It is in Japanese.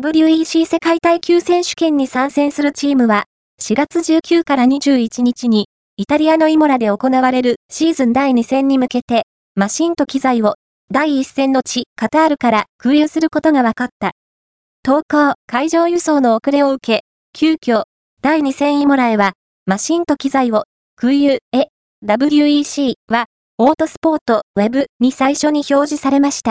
WEC 世界耐久選手権に参戦するチームは、4月19から21日に、イタリアのイモラで行われるシーズン第2戦に向けて、マシンと機材を第1戦の地、カタールから空輸することが分かった。投稿、海上輸送の遅れを受け、急遽、第2戦イモラへは、マシンと機材を空輸へ、WEC は、オートスポートウェブに最初に表示されました。